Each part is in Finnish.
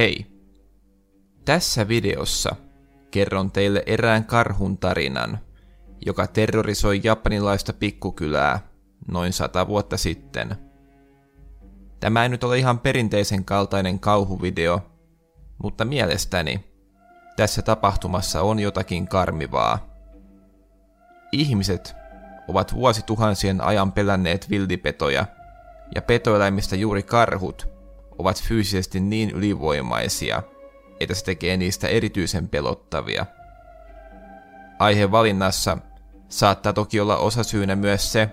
Hei! Tässä videossa kerron teille erään karhun tarinan, joka terrorisoi japanilaista pikkukylää noin sata vuotta sitten. Tämä ei nyt ole ihan perinteisen kaltainen kauhuvideo, mutta mielestäni tässä tapahtumassa on jotakin karmivaa. Ihmiset ovat vuosituhansien ajan pelänneet vildipetoja, ja petoeläimistä juuri karhut ovat fyysisesti niin ylivoimaisia, että se tekee niistä erityisen pelottavia. Aihevalinnassa saattaa toki olla osa syynä myös se,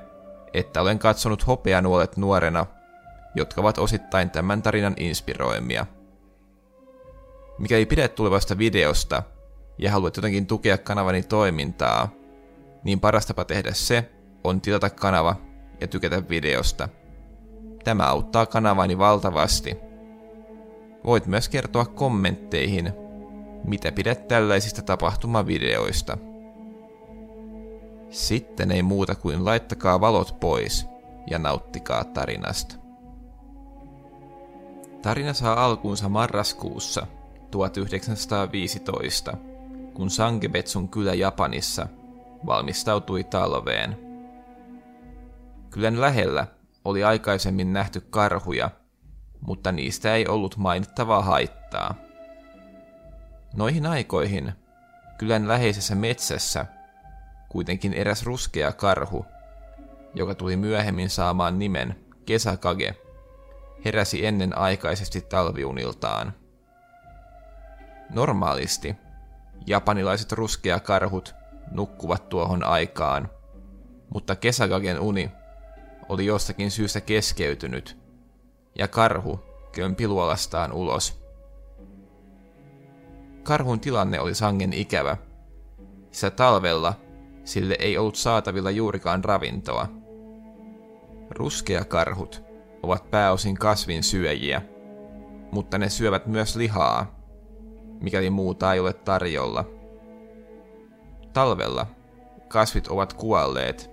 että olen katsonut hopeanuolet nuorena, jotka ovat osittain tämän tarinan inspiroimia. Mikäli pidät tulevasta videosta ja haluat jotenkin tukea kanavani toimintaa, niin paras tapa tehdä se on tilata kanava ja tykätä videosta. Tämä auttaa kanavani valtavasti. Voit myös kertoa kommentteihin, mitä pidät tällaisista tapahtumavideoista. Sitten ei muuta kuin laittakaa valot pois ja nauttikaa tarinasta. Tarina saa alkuunsa marraskuussa 1915, kun Sangebetsun kylä Japanissa valmistautui talveen. Kylän lähellä oli aikaisemmin nähty karhuja, mutta niistä ei ollut mainittavaa haittaa. Noihin aikoihin kylän läheisessä metsässä kuitenkin eräs ruskea karhu, joka tuli myöhemmin saamaan nimen Kesakage, heräsi ennen aikaisesti talviuniltaan. Normaalisti japanilaiset ruskeakarhut nukkuvat tuohon aikaan, mutta Kesakagen uni oli jostakin syystä keskeytynyt, ja karhu kömpi luolastaan ulos. Karhun tilanne oli sangen ikävä, sillä talvella sille ei ollut saatavilla juurikaan ravintoa. Ruskeakarhut ovat pääosin kasvin syöjiä, mutta ne syövät myös lihaa, mikäli muuta ei ole tarjolla. Talvella kasvit ovat kuolleet,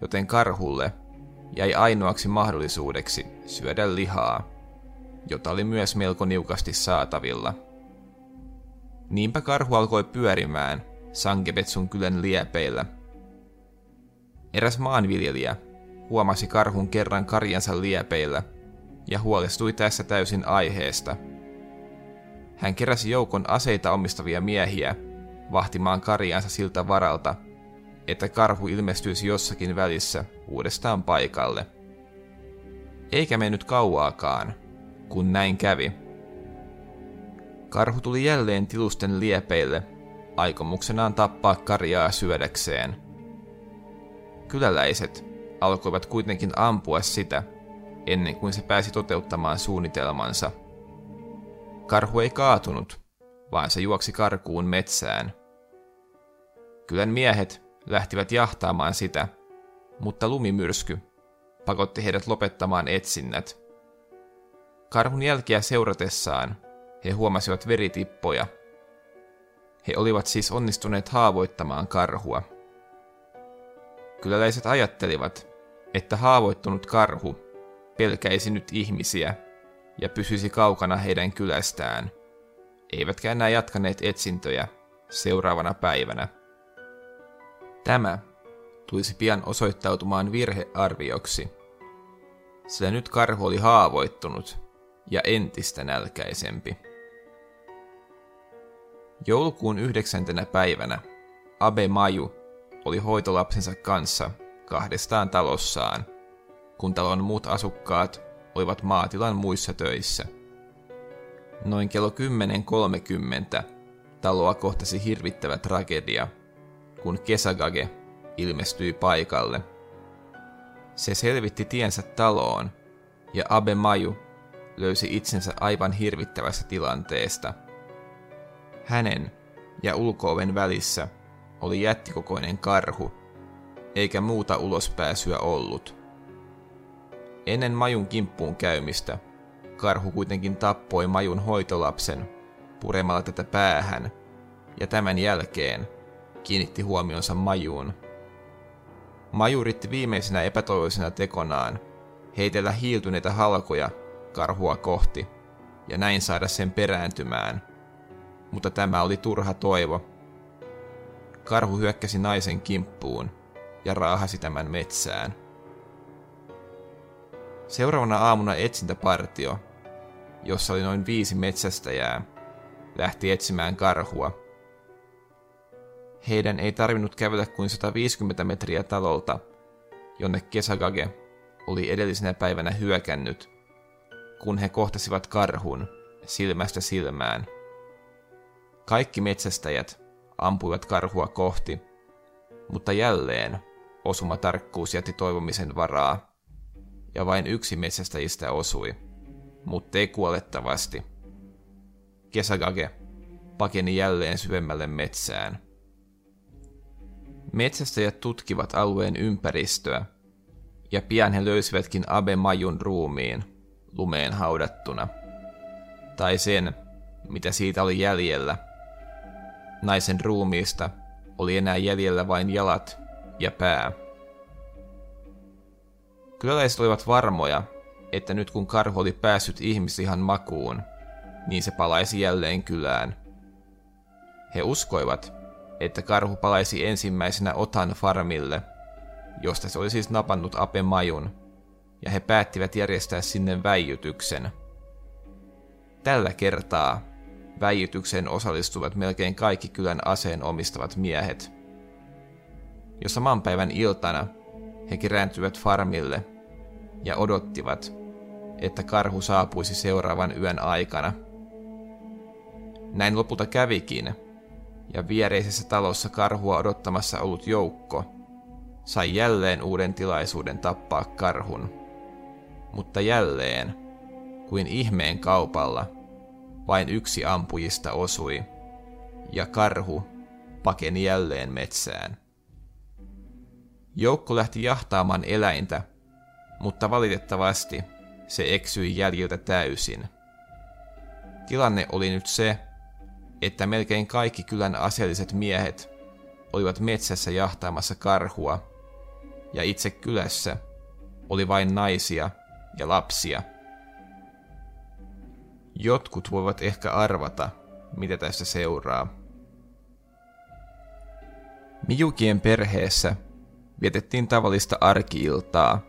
joten karhulle jäi ainoaksi mahdollisuudeksi syödä lihaa, jota oli myös melko niukasti saatavilla. Niinpä karhu alkoi pyörimään Sangebetsun kylän liepeillä. Eräs maanviljelijä huomasi karhun kerran karjansa liepeillä ja huolestui tässä täysin aiheesta. Hän keräsi joukon aseita omistavia miehiä vahtimaan karjansa siltä varalta, että karhu ilmestyisi jossakin välissä uudestaan paikalle. Eikä mennyt kauaakaan, kun näin kävi. Karhu tuli jälleen tilusten liepeille, aikomuksenaan tappaa karjaa syödäkseen. Kyläläiset alkoivat kuitenkin ampua sitä, ennen kuin se pääsi toteuttamaan suunnitelmansa. Karhu ei kaatunut, vaan se juoksi karkuun metsään. Kylän miehet lähtivät jahtaamaan sitä, mutta lumimyrsky pakotti heidät lopettamaan etsinnät. Karhun jälkiä seuratessaan he huomasivat veritippoja. He olivat siis onnistuneet haavoittamaan karhua. Kyläläiset ajattelivat, että haavoittunut karhu pelkäisi nyt ihmisiä ja pysyisi kaukana heidän kylästään, eivätkä enää jatkaneet etsintöjä seuraavana päivänä. Tämä tulisi pian osoittautumaan virhearvioksi, sillä nyt karhu oli haavoittunut ja entistä nälkäisempi. Joulukuun yhdeksäntenä päivänä Abe Maju oli hoitolapsensa kanssa kahdestaan talossaan, kun talon muut asukkaat olivat maatilan muissa töissä. Noin kello 10.30 taloa kohtasi hirvittävä tragedia – kun Kesagage ilmestyi paikalle. Se selvitti tiensä taloon, ja Abe Maju löysi itsensä aivan hirvittävästä tilanteesta. Hänen ja ulkooven välissä oli jättikokoinen karhu, eikä muuta ulospääsyä ollut. Ennen Majun kimppuun käymistä karhu kuitenkin tappoi Majun hoitolapsen puremalla tätä päähän, ja tämän jälkeen kiinnitti huomionsa Majuun. Maju yritti viimeisenä epätoivoisena tekonaan heitellä hiiltyneitä halkoja karhua kohti ja näin saada sen perääntymään. Mutta tämä oli turha toivo. Karhu hyökkäsi naisen kimppuun ja raahasi tämän metsään. Seuraavana aamuna etsintäpartio, jossa oli noin viisi metsästäjää, lähti etsimään karhua. Heidän ei tarvinnut kävellä kuin 150 metriä talolta, jonne Kesagage oli edellisenä päivänä hyökännyt, kun he kohtasivat karhun silmästä silmään. Kaikki metsästäjät ampuivat karhua kohti, mutta jälleen osumatarkkuus jätti toivomisen varaa, ja vain yksi metsästäjistä osui, mutta ei kuolettavasti. Kesagage pakeni jälleen syvemmälle metsään. Metsästäjät tutkivat alueen ympäristöä, ja pian he löysivätkin Abe Majun ruumiin, lumeen haudattuna. Tai sen, mitä siitä oli jäljellä. Naisen ruumiista oli enää jäljellä vain jalat ja pää. Kyläläiset olivat varmoja, että nyt kun karhu oli päässyt ihmisihan makuun, niin se palaisi jälleen kylään. He uskoivat, että karhu palaisi ensimmäisenä Otan farmille, josta se oli siis napannut Ape Majun, ja he päättivät järjestää sinne väijytyksen. Tällä kertaa väijytykseen osallistuvat melkein kaikki kylän aseen omistavat miehet. Jo saman päivän iltana he kerääntyivät farmille ja odottivat, että karhu saapuisi seuraavan yön aikana. Näin lopulta kävikin, ja viereisessä talossa karhua odottamassa ollut joukko sai jälleen uuden tilaisuuden tappaa karhun. Mutta jälleen, kuin ihmeen kaupalla, vain yksi ampujista osui, ja karhu pakeni jälleen metsään. Joukko lähti jahtaamaan eläintä, mutta valitettavasti se eksyi jäljiltä täysin. Tilanne oli nyt se, että melkein kaikki kylän aseelliset miehet olivat metsässä jahtaamassa karhua, ja itse kylässä oli vain naisia ja lapsia. Jotkut voivat ehkä arvata, mitä tästä seuraa. Miyukien perheessä vietettiin tavallista arkiiltaa,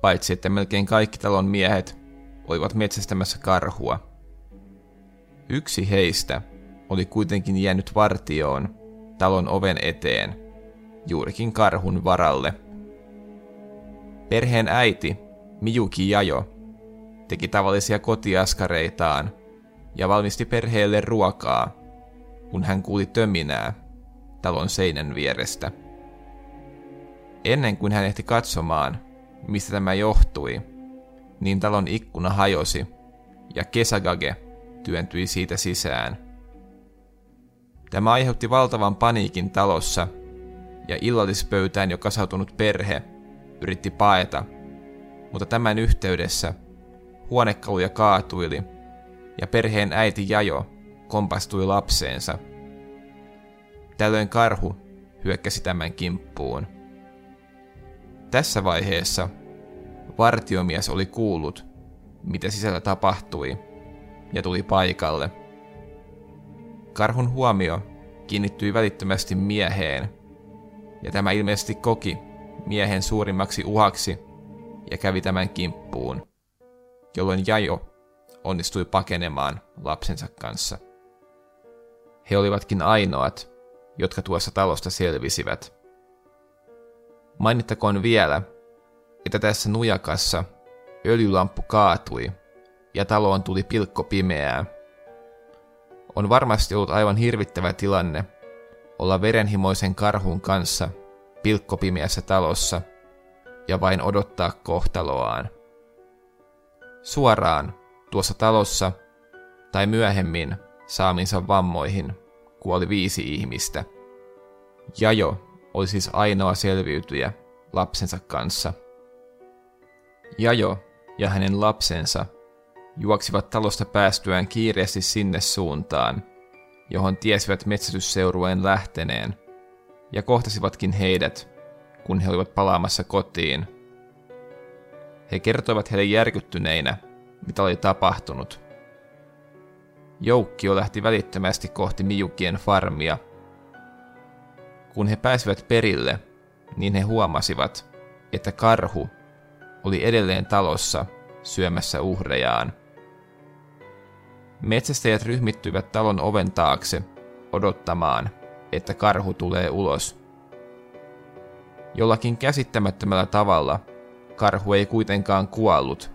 paitsi että melkein kaikki talon miehet olivat metsästämässä karhua. Yksi heistä oli kuitenkin jäänyt vartioon talon oven eteen, juurikin karhun varalle. Perheen äiti, Miyuki Jajo, teki tavallisia kotiaskareitaan ja valmisti perheelle ruokaa, kun hän kuuli töminää talon seinän vierestä. Ennen kuin hän ehti katsomaan, mistä tämä johtui, niin talon ikkuna hajosi ja Kesagage työntyi siitä sisään – Tämä aiheutti valtavan paniikin talossa, ja illallispöytään jo kasautunut perhe yritti paeta, mutta tämän yhteydessä huonekaluja kaatuili, ja perheen äiti Jajo kompastui lapseensa. Tällöin karhu hyökkäsi tämän kimppuun. Tässä vaiheessa vartiomies oli kuullut, mitä sisällä tapahtui, ja tuli paikalle – Karhun huomio kiinnittyi välittömästi mieheen, ja tämä ilmeisesti koki miehen suurimmaksi uhaksi ja kävi tämän kimppuun, jolloin Jajo onnistui pakenemaan lapsensa kanssa. He olivatkin ainoat, jotka tuossa talosta selvisivät. Mainittakoon vielä, että tässä nujakassa öljylamppu kaatui ja taloon tuli pilkko pimeää – on varmasti ollut aivan hirvittävä tilanne olla verenhimoisen karhun kanssa pilkkopimeässä talossa ja vain odottaa kohtaloaan. Suoraan tuossa talossa tai myöhemmin saaminsa vammoihin kuoli viisi ihmistä. Jajo oli siis ainoa selviytyjä lapsensa kanssa. Jajo ja hänen lapsensa – juoksivat talosta päästyään kiireesti sinne suuntaan, johon tiesivät metsätysseurueen lähteneen, ja kohtasivatkin heidät, kun he olivat palaamassa kotiin. He kertoivat heille järkyttyneinä, mitä oli tapahtunut, Joukkio lähti välittömästi kohti Miyukien farmia. Kun he pääsivät perille, niin he huomasivat, että karhu oli edelleen talossa syömässä uhrejaan. Metsästäjät ryhmittyivät talon oven taakse odottamaan, että karhu tulee ulos. Jollakin käsittämättömällä tavalla karhu ei kuitenkaan kuollut,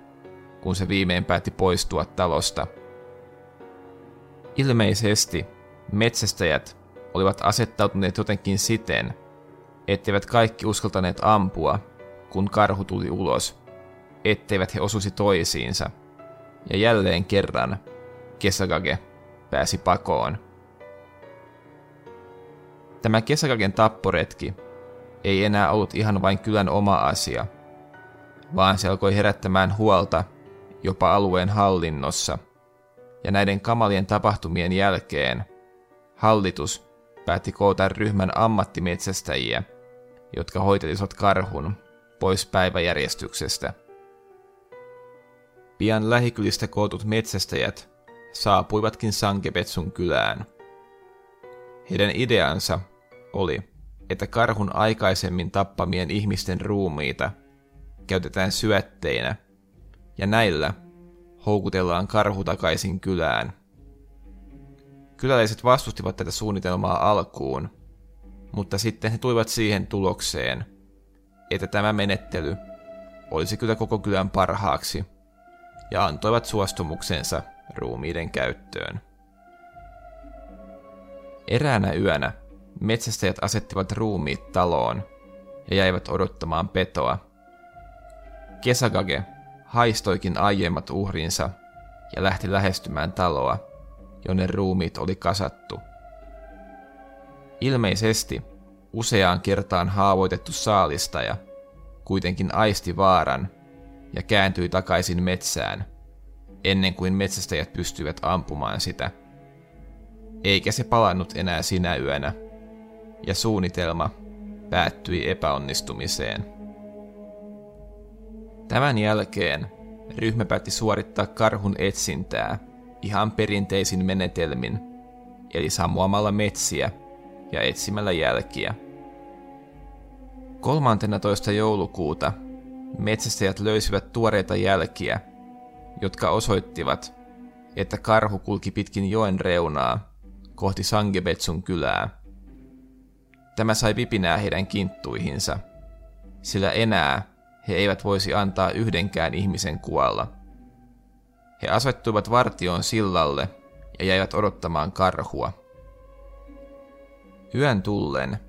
kun se viimein päätti poistua talosta. Ilmeisesti metsästäjät olivat asettautuneet jotenkin siten, etteivät kaikki uskaltaneet ampua, kun karhu tuli ulos, etteivät he osuisi toisiinsa. Ja jälleen kerran Kesagage pääsi pakoon. Tämä Kesagagen tapporetki ei enää ollut ihan vain kylän oma asia, vaan se alkoi herättämään huolta jopa alueen hallinnossa. Ja näiden kamalien tapahtumien jälkeen hallitus päätti koota ryhmän ammattimetsästäjiä, jotka hoitelisivat karhun pois päiväjärjestyksestä. Pian lähikylistä kootut metsästäjät saapuivatkin Sankepetsun kylään. Heidän ideansa oli, että karhun aikaisemmin tappamien ihmisten ruumiita käytetään syötteinä, ja näillä houkutellaan karhu takaisin kylään. Kyläläiset vastustivat tätä suunnitelmaa alkuun, mutta sitten he tulivat siihen tulokseen, että tämä menettely olisi kyllä koko kylän parhaaksi, ja antoivat suostumuksensa ruumiiden käyttöön. Eräänä yönä metsästäjät asettivat ruumiit taloon ja jäivät odottamaan petoa. Kesagage haistoikin aiemmat uhrinsa ja lähti lähestymään taloa, jonne ruumiit oli kasattu. Ilmeisesti useaan kertaan haavoitettu saalistaja kuitenkin aisti vaaran ja kääntyi takaisin metsään, ennen kuin metsästäjät pystyivät ampumaan sitä. Eikä se palannut enää sinä yönä, ja suunnitelma päättyi epäonnistumiseen. Tämän jälkeen ryhmä päätti suorittaa karhun etsintää ihan perinteisin menetelmin, eli sammuamalla metsiä ja etsimällä jälkiä. 13. joulukuuta metsästäjät löysivät tuoreita jälkiä, jotka osoittivat, että karhu kulki pitkin joen reunaa kohti Sangebetsun kylää. Tämä sai vipinää heidän kinttuihinsa, sillä enää he eivät voisi antaa yhdenkään ihmisen kuolla. He asettuivat vartioon sillalle ja jäivät odottamaan karhua. Yön tullen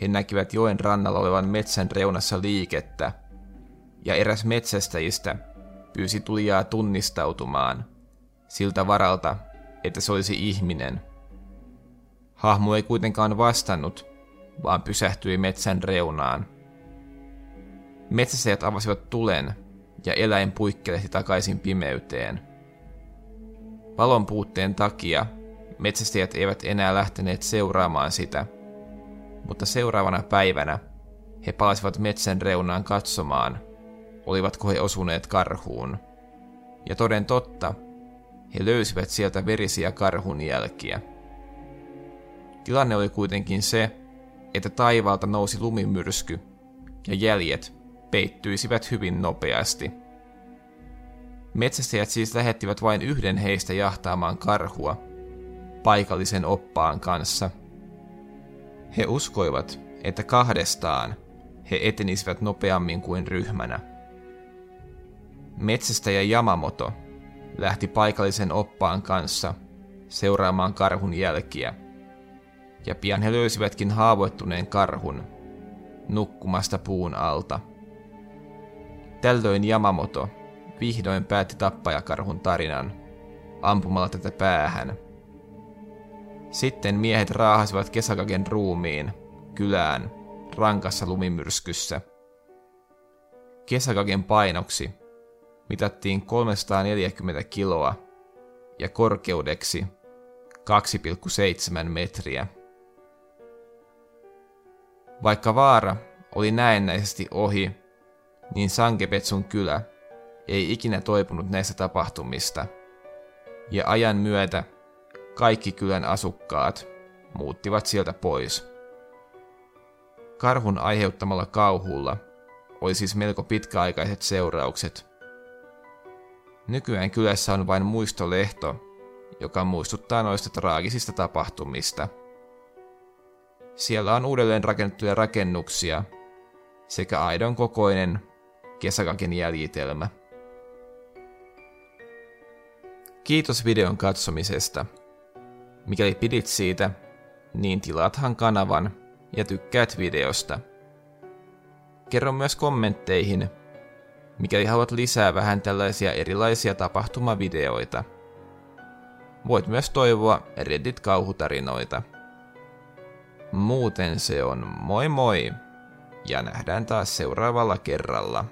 he näkivät joen rannalla olevan metsän reunassa liikettä, ja eräs metsästäjistä pyysi tulijaa tunnistautumaan, siltä varalta, että se olisi ihminen. Hahmo ei kuitenkaan vastannut, vaan pysähtyi metsän reunaan. Metsästäjät avasivat tulen ja eläin puikkelehti takaisin pimeyteen. Valon puutteen takia metsästäjät eivät enää lähteneet seuraamaan sitä, mutta seuraavana päivänä he palasivat metsän reunaan katsomaan, olivatko he osuneet karhuun. Ja toden totta, he löysivät sieltä verisiä karhun jälkiä. Tilanne oli kuitenkin se, että taivaalta nousi lumimyrsky ja jäljet peittyisivät hyvin nopeasti. Metsästäjät siis lähettivät vain yhden heistä jahtaamaan karhua, paikallisen oppaan kanssa. He uskoivat, että kahdestaan he etenisivät nopeammin kuin ryhmänä. Metsästäjä Yamamoto lähti paikallisen oppaan kanssa seuraamaan karhun jälkiä, ja pian he löysivätkin haavoittuneen karhun nukkumasta puun alta. Tällöin Yamamoto vihdoin päätti tappajakarhun tarinan ampumalla tätä päähän. Sitten miehet raahasivat Kesakagen ruumiin kylään rankassa lumimyrskyssä. Kesakagen painoksi mitattiin 340 kiloa ja korkeudeksi 2,7 metriä. Vaikka vaara oli näennäisesti ohi, niin Sankepetsun kylä ei ikinä toipunut näistä tapahtumista, ja ajan myötä kaikki kylän asukkaat muuttivat sieltä pois. Karhun aiheuttamalla kauhulla oli siis melko pitkäaikaiset seuraukset. Nykyään kylässä on vain muistolehto, joka muistuttaa noista traagisista tapahtumista. Siellä on uudelleen rakennettuja rakennuksia sekä aidon kokoinen kesäkakin jäljitelmä. Kiitos videon katsomisesta. Mikäli pidit siitä, niin tilaathan kanavan ja tykkäät videosta. Kerro myös kommentteihin, mikäli haluat lisää vähän tällaisia erilaisia tapahtumavideoita. Voit myös toivoa Reddit-kauhutarinoita. Muuten se on moi moi, ja nähdään taas seuraavalla kerralla.